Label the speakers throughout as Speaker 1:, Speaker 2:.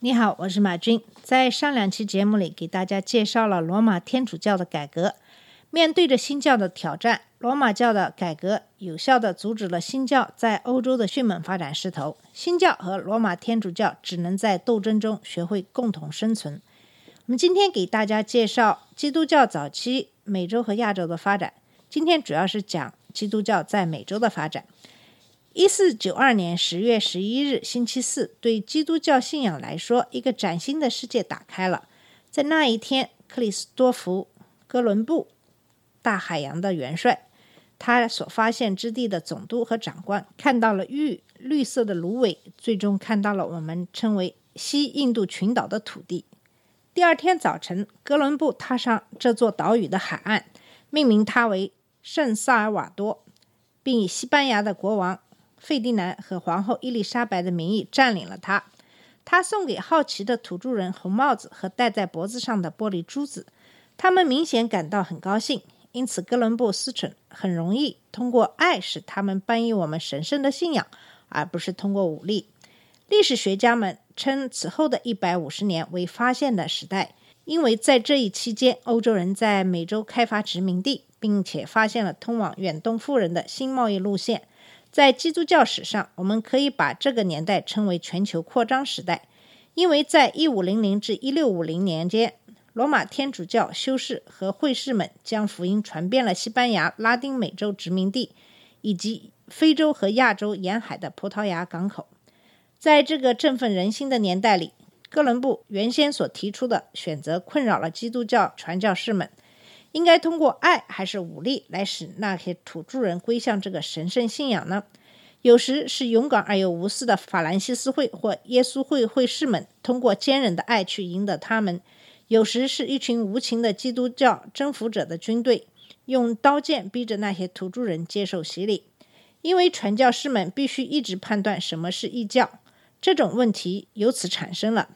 Speaker 1: 你好，我是马军。在上两期节目里，给大家介绍了罗马天主教的改革。面对着新教的挑战，罗马教的改革有效地阻止了新教在欧洲的迅猛发展势头。新教和罗马天主教只能在斗争中学会共同生存。我们今天给大家介绍基督教早期美洲和亚洲的发展。今天主要是讲基督教在美洲的发展。一四九二年十月十一日，星期四，对基督教信仰来说，一个崭新的世界打开了。在那一天，克里斯多福·哥伦布，大海洋的元帅，他所发现之地的总督和长官，看到了玉绿色的芦苇，最终看到了我们称为西印度群岛的土地。第二天早晨，哥伦布踏上这座岛屿的海岸，命名它为圣萨尔瓦多，并以西班牙的国王。费迪南和皇后伊丽莎白的名义占领了它。他送给好奇的土著人红帽子和戴在脖子上的玻璃珠子，他们明显感到很高兴。因此，哥伦布思忖很容易通过爱使他们搬移我们神圣的信仰，而不是通过武力。历史学家们称此后的一百五十年为发现的时代，因为在这一期间，欧洲人在美洲开发殖民地，并且发现了通往远东富人的新贸易路线。在基督教史上，我们可以把这个年代称为全球扩张时代，因为在1500至1650年间，罗马天主教修士和会士们将福音传遍了西班牙、拉丁美洲殖民地，以及非洲和亚洲沿海的葡萄牙港口。在这个振奋人心的年代里，哥伦布原先所提出的选择困扰了基督教传教士们。应该通过爱还是武力来使那些土著人归向这个神圣信仰呢？有时是勇敢而又无私的法兰西斯会或耶稣会会士们通过坚韧的爱去赢得他们；有时是一群无情的基督教征服者的军队用刀剑逼着那些土著人接受洗礼。因为传教士们必须一直判断什么是异教，这种问题由此产生了。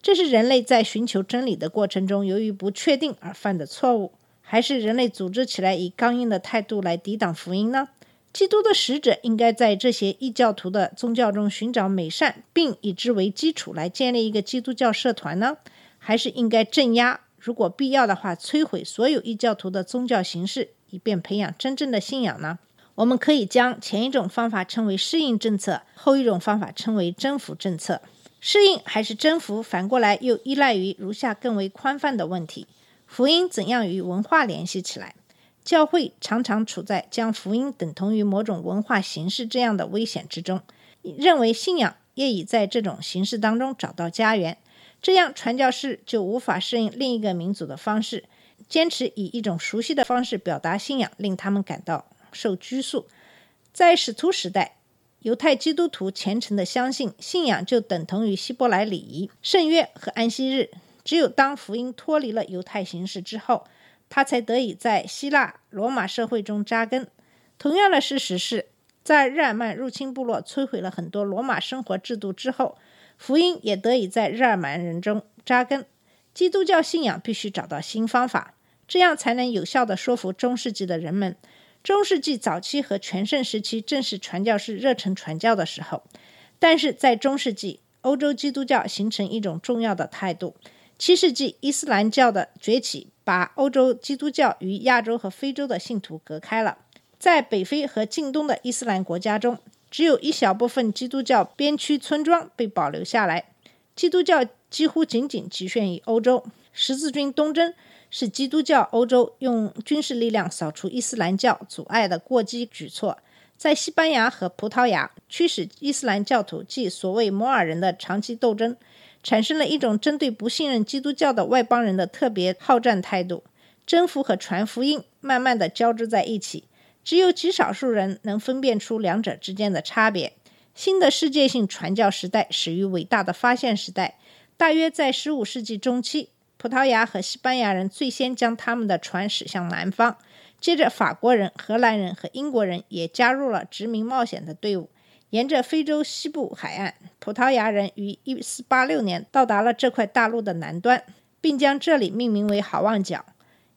Speaker 1: 这是人类在寻求真理的过程中由于不确定而犯的错误。还是人类组织起来以刚硬的态度来抵挡福音呢？基督的使者应该在这些异教徒的宗教中寻找美善，并以之为基础来建立一个基督教社团呢？还是应该镇压，如果必要的话，摧毁所有异教徒的宗教形式，以便培养真正的信仰呢？我们可以将前一种方法称为适应政策，后一种方法称为征服政策。适应还是征服，反过来又依赖于如下更为宽泛的问题。福音怎样与文化联系起来？教会常常处在将福音等同于某种文化形式这样的危险之中，认为信仰业已在这种形式当中找到家园，这样传教士就无法适应另一个民族的方式，坚持以一种熟悉的方式表达信仰，令他们感到受拘束。在使徒时代，犹太基督徒虔诚的相信信仰就等同于希伯来礼仪、圣约和安息日。只有当福音脱离了犹太形式之后，他才得以在希腊、罗马社会中扎根。同样的事实是，在日耳曼入侵部落摧毁了很多罗马生活制度之后，福音也得以在日耳曼人中扎根。基督教信仰必须找到新方法，这样才能有效地说服中世纪的人们。中世纪早期和全盛时期正是传教士热忱传教的时候，但是在中世纪，欧洲基督教形成一种重要的态度。七世纪伊斯兰教的崛起，把欧洲基督教与亚洲和非洲的信徒隔开了。在北非和近东的伊斯兰国家中，只有一小部分基督教边区村庄被保留下来。基督教几乎仅仅局限于欧洲。十字军东征是基督教欧洲用军事力量扫除伊斯兰教阻碍的过激举措。在西班牙和葡萄牙，驱使伊斯兰教徒即所谓摩尔人的长期斗争。产生了一种针对不信任基督教的外邦人的特别好战态度，征服和传福音慢慢的交织在一起，只有极少数人能分辨出两者之间的差别。新的世界性传教时代始于伟大的发现时代，大约在15世纪中期，葡萄牙和西班牙人最先将他们的船驶向南方，接着法国人、荷兰人和英国人也加入了殖民冒险的队伍。沿着非洲西部海岸，葡萄牙人于1486年到达了这块大陆的南端，并将这里命名为好望角。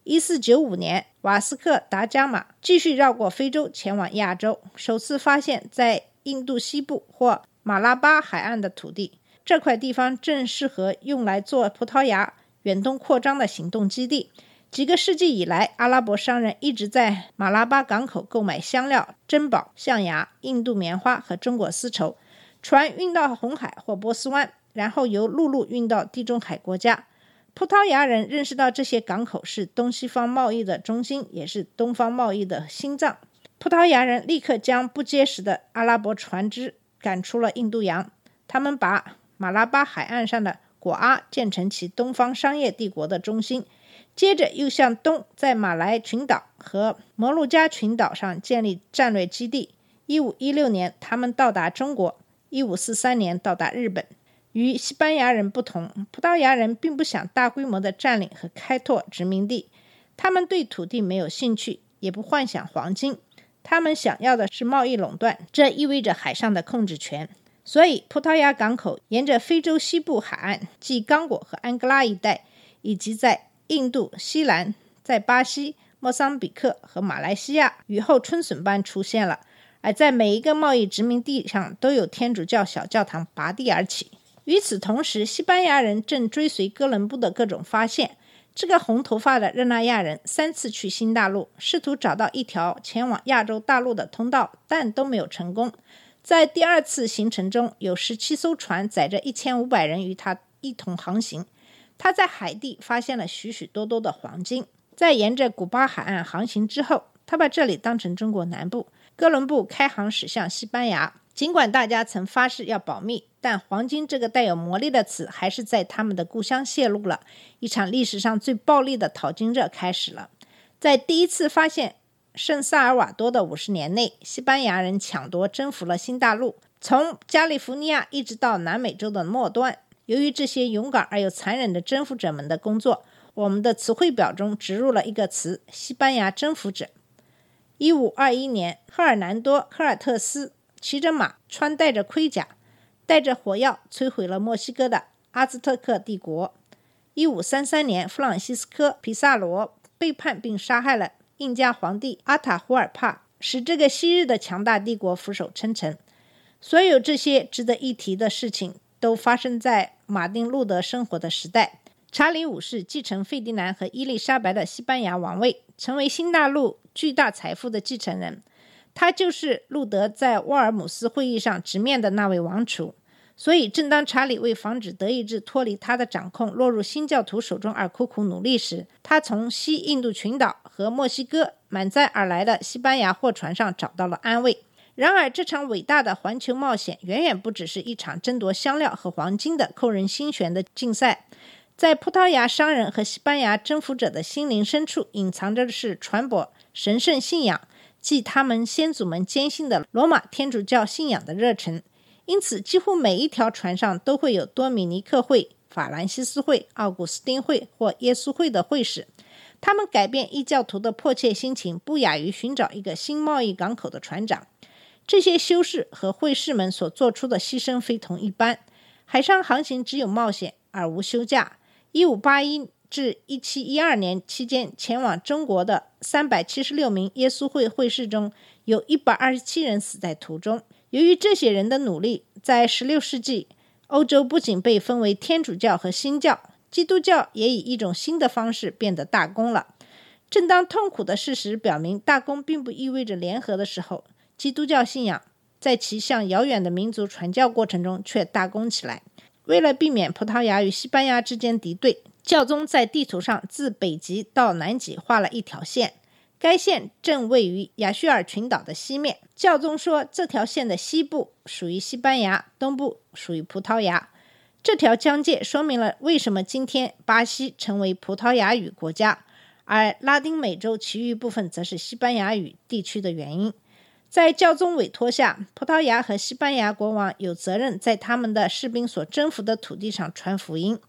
Speaker 1: 1495年，瓦斯克达伽马继续绕过非洲前往亚洲，首次发现，在印度西部或马拉巴海岸的土地。这块地方正适合用来做葡萄牙远东扩张的行动基地。几个世纪以来，阿拉伯商人一直在马拉巴港口购买香料、珍宝、象牙、印度棉花和中国丝绸，船运到红海或波斯湾，然后由陆路运到地中海国家。葡萄牙人认识到这些港口是东西方贸易的中心，也是东方贸易的心脏。葡萄牙人立刻将不结实的阿拉伯船只赶出了印度洋，他们把马拉巴海岸上的果阿建成其东方商业帝国的中心。接着又向东，在马来群岛和摩鹿加群岛上建立战略基地。一五一六年，他们到达中国；一五四三年到达日本。与西班牙人不同，葡萄牙人并不想大规模的占领和开拓殖民地，他们对土地没有兴趣，也不幻想黄金。他们想要的是贸易垄断，这意味着海上的控制权。所以，葡萄牙港口沿着非洲西部海岸，即刚果和安哥拉一带，以及在印度、西兰，在巴西、莫桑比克和马来西亚，雨后春笋般出现了。而在每一个贸易殖民地上，都有天主教小教堂拔地而起。与此同时，西班牙人正追随哥伦布的各种发现。这个红头发的热那亚人三次去新大陆，试图找到一条前往亚洲大陆的通道，但都没有成功。在第二次行程中，有十七艘船载着一千五百人与他一同航行。他在海地发现了许许多多的黄金。在沿着古巴海岸航行之后，他把这里当成中国南部。哥伦布开航驶向西班牙，尽管大家曾发誓要保密，但“黄金”这个带有魔力的词还是在他们的故乡泄露了。一场历史上最暴力的淘金热开始了。在第一次发现圣萨尔瓦多的五十年内，西班牙人抢夺征服了新大陆，从加利福尼亚一直到南美洲的末端。由于这些勇敢而又残忍的征服者们的工作，我们的词汇表中植入了一个词“西班牙征服者”。一五二一年，赫尔南多·科尔特斯骑着马，穿戴着盔甲，带着火药，摧毁了墨西哥的阿兹特克帝国。一五三三年，弗朗西斯科·皮萨罗背叛并杀害了印加皇帝阿塔胡尔帕，使这个昔日的强大帝国俯首称臣。所有这些值得一提的事情。都发生在马丁·路德生活的时代。查理五世继承费迪南和伊丽莎白的西班牙王位，成为新大陆巨大财富的继承人。他就是路德在沃尔姆斯会议上直面的那位王储。所以，正当查理为防止德意志脱离他的掌控，落入新教徒手中而苦苦努力时，他从西印度群岛和墨西哥满载而来的西班牙货船上找到了安慰。然而，这场伟大的环球冒险远远不只是一场争夺香料和黄金的扣人心弦的竞赛。在葡萄牙商人和西班牙征服者的心灵深处，隐藏着的是传播神圣信仰，即他们先祖们坚信的罗马天主教信仰的热忱。因此，几乎每一条船上都会有多米尼克会、法兰西斯会、奥古斯丁会或耶稣会的会士。他们改变异教徒的迫切心情，不亚于寻找一个新贸易港口的船长。这些修士和会士们所做出的牺牲非同一般。海上航行只有冒险而无休假。一五八一至一七一二年期间，前往中国的三百七十六名耶稣会会士中，有一百二十七人死在途中。由于这些人的努力，在十六世纪，欧洲不仅被分为天主教和新教，基督教也以一种新的方式变得大公了。正当痛苦的事实表明大公并不意味着联合的时候，基督教信仰在其向遥远的民族传教过程中却大功起来。为了避免葡萄牙与西班牙之间敌对，教宗在地图上自北极到南极画了一条线。该线正位于亚叙尔群岛的西面。教宗说，这条线的西部属于西班牙，东部属于葡萄牙。这条疆界说明了为什么今天巴西成为葡萄牙语国家，而拉丁美洲其余部分则是西班牙语地区的原因。在教宗委托下，葡萄牙和西班牙国王有责任在他们的士兵所征服的土地上传福音。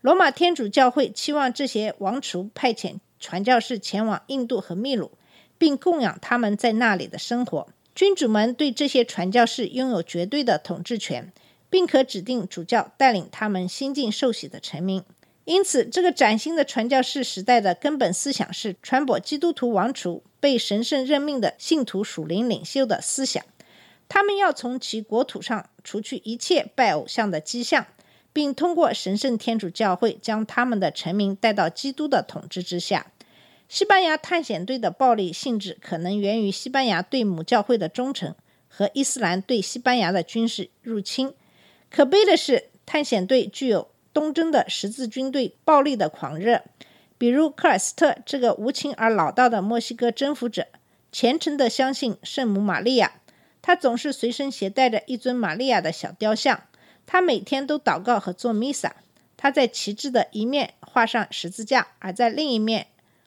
Speaker 1: 罗马天主教会期望这些王储派遣传教士前往印度和秘鲁，并供养他们在那里的生活。君主们对这些传教士拥有绝对的统治权，并可指定主教带领他们新晋受洗的臣民。因此，这个崭新的传教士时代的根本思想是传播基督徒王储被神圣任命的信徒属灵领袖的思想。他们要从其国土上除去一切拜偶像的迹象。并通过神圣天主教会将他们的臣民带到基督的统治之下。西班牙探险队的暴力性质可能源于西班牙对母教会的忠诚和伊斯兰对西班牙的军事入侵。可悲的是，探险队具有东征的十字军队暴力的狂热，比如科尔斯特这个无情而老道的墨西哥征服者，虔诚地相信圣母玛利亚，他总是随身携带着一尊玛利亚的小雕像。他每天都祷告和做弥撒。他在旗帜的一面画上十字架，而在另一面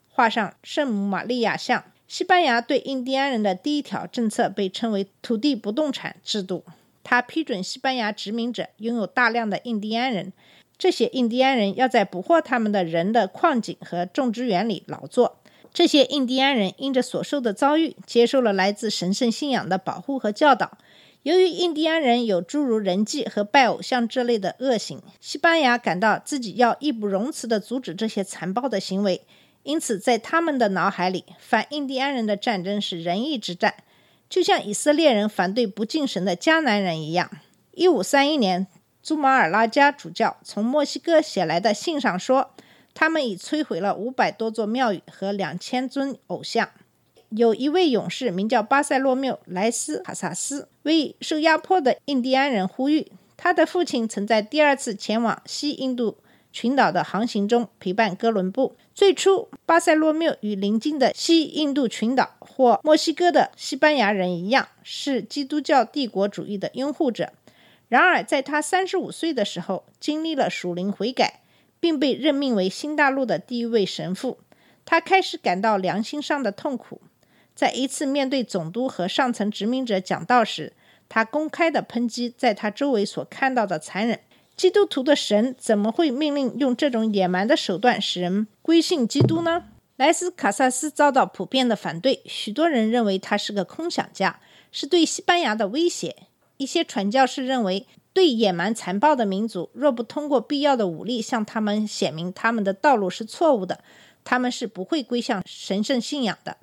Speaker 1: 画上圣母玛利亚像。西班牙对印第安人的第一条政策被称为土地不动产制度。他批准西班牙殖民者拥有大量的印第安人，这些印第安人要在捕获他们的人的矿井和种植园里劳作。这些印第安人因着所受的遭遇，接受了来自神圣信仰的保护和教导。由于印第安人有诸如人祭和拜偶像这类的恶行，西班牙感到自己要义不容辞地阻止这些残暴的行为。因此，在他们的脑海里，反印第安人的战争是仁义之战，就像以色列人反对不敬神的迦南人一样。一五三一年，朱马尔拉加主教从墨西哥写来的信上说，他们已摧毁了五百多座庙宇和两千尊偶像。有一位勇士名叫巴塞洛缪·莱斯卡萨斯，为受压迫的印第安人呼吁。他的父亲曾在第二次前往西印度群岛的航行中陪伴哥伦布。最初，巴塞洛缪与邻近的西印度群岛或墨西哥的西班牙人一样，是基督教帝国主义的拥护者。然而，在他三十五岁的时候，经历了属灵悔改，并被任命为新大陆的第一位神父。他开始感到良心上的痛苦。在一次面对总督和上层殖民者讲道时，他公开的抨击在他周围所看到的残忍。基督徒的神怎么会命令用这种野蛮的手段使人归信基督呢？莱斯卡萨斯遭到普遍的反对，许多人认为他是个空想家，是对西班牙的威胁。一些传教士认为，对野蛮残暴的民族，若不通过必要的武力向他们显明他们的道路是错误的，他们是不会归向神圣信仰的。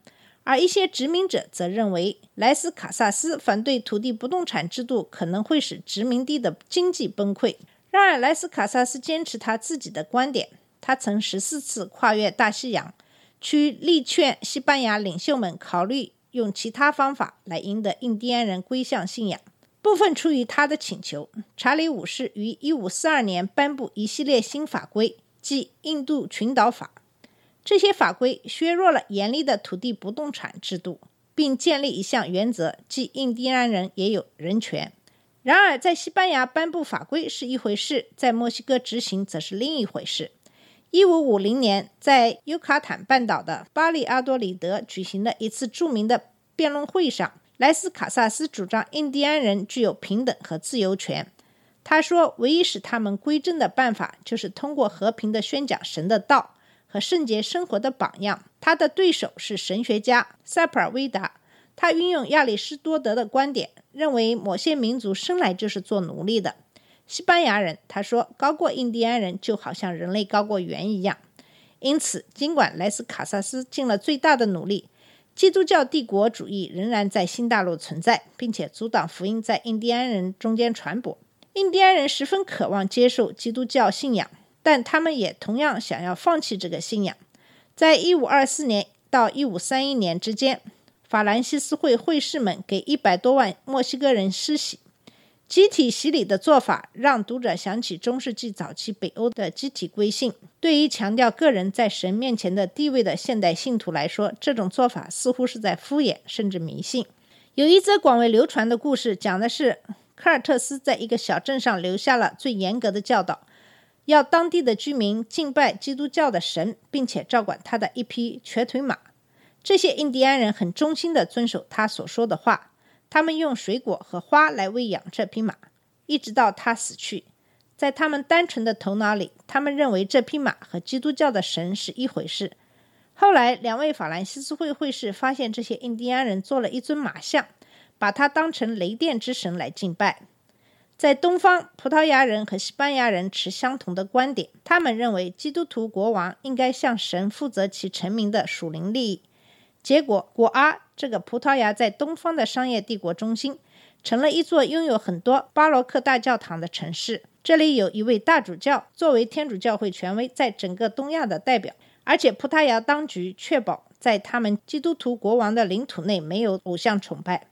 Speaker 1: 而一些殖民者则认为，莱斯卡萨斯反对土地不动产制度可能会使殖民地的经济崩溃。然而，莱斯卡萨斯坚持他自己的观点。他曾十四次跨越大西洋，去力劝西班牙领袖们考虑用其他方法来赢得印第安人归向信仰。部分出于他的请求，查理五世于1542年颁布一系列新法规，即《印度群岛法》。这些法规削弱了严厉的土地不动产制度，并建立一项原则，即印第安人也有人权。然而，在西班牙颁布法规是一回事，在墨西哥执行则是另一回事。一五五零年，在尤卡坦半岛的巴里阿多里德举行的一次著名的辩论会上，莱斯卡萨斯主张印第安人具有平等和自由权。他说，唯一使他们归正的办法，就是通过和平的宣讲神的道。和圣洁生活的榜样。他的对手是神学家塞普尔维达，他运用亚里士多德的观点，认为某些民族生来就是做奴隶的。西班牙人，他说，高过印第安人，就好像人类高过猿一样。因此，尽管莱斯卡萨斯尽了最大的努力，基督教帝国主义仍然在新大陆存在，并且阻挡福音在印第安人中间传播。印第安人十分渴望接受基督教信仰。但他们也同样想要放弃这个信仰。在一五二四年到一五三一年之间，法兰西斯会会士们给一百多万墨西哥人施洗。集体洗礼的做法让读者想起中世纪早期北欧的集体归信。对于强调个人在神面前的地位的现代信徒来说，这种做法似乎是在敷衍甚至迷信。有一则广为流传的故事，讲的是科尔特斯在一个小镇上留下了最严格的教导。要当地的居民敬拜基督教的神，并且照管他的一匹瘸腿马。这些印第安人很忠心地遵守他所说的话。他们用水果和花来喂养这匹马，一直到他死去。在他们单纯的头脑里，他们认为这匹马和基督教的神是一回事。后来，两位法兰西斯会会士发现这些印第安人做了一尊马像，把它当成雷电之神来敬拜。在东方，葡萄牙人和西班牙人持相同的观点，他们认为基督徒国王应该向神负责其臣民的属灵利益。结果，果阿这个葡萄牙在东方的商业帝国中心，成了一座拥有很多巴洛克大教堂的城市。这里有一位大主教作为天主教会权威，在整个东亚的代表。而且，葡萄牙当局确保在他们基督徒国王的领土内没有偶像崇拜。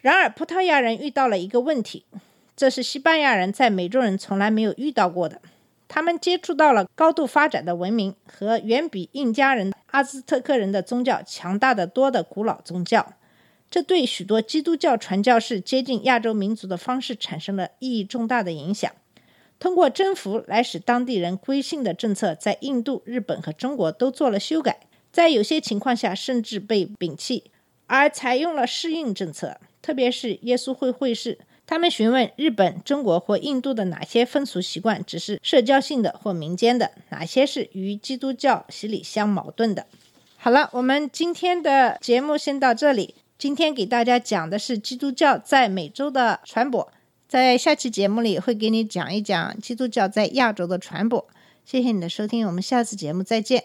Speaker 1: 然而，葡萄牙人遇到了一个问题。这是西班牙人在美洲人从来没有遇到过的。他们接触到了高度发展的文明和远比印加人、阿兹特克人的宗教强大的多的古老宗教，这对许多基督教传教士接近亚洲民族的方式产生了意义重大的影响。通过征服来使当地人归信的政策，在印度、日本和中国都做了修改，在有些情况下甚至被摒弃，而采用了适应政策，特别是耶稣会会士。他们询问日本、中国或印度的哪些风俗习惯只是社交性的或民间的，哪些是与基督教洗礼相矛盾的。好了，我们今天的节目先到这里。今天给大家讲的是基督教在美洲的传播，在下期节目里会给你讲一讲基督教在亚洲的传播。谢谢你的收听，我们下次节目再见。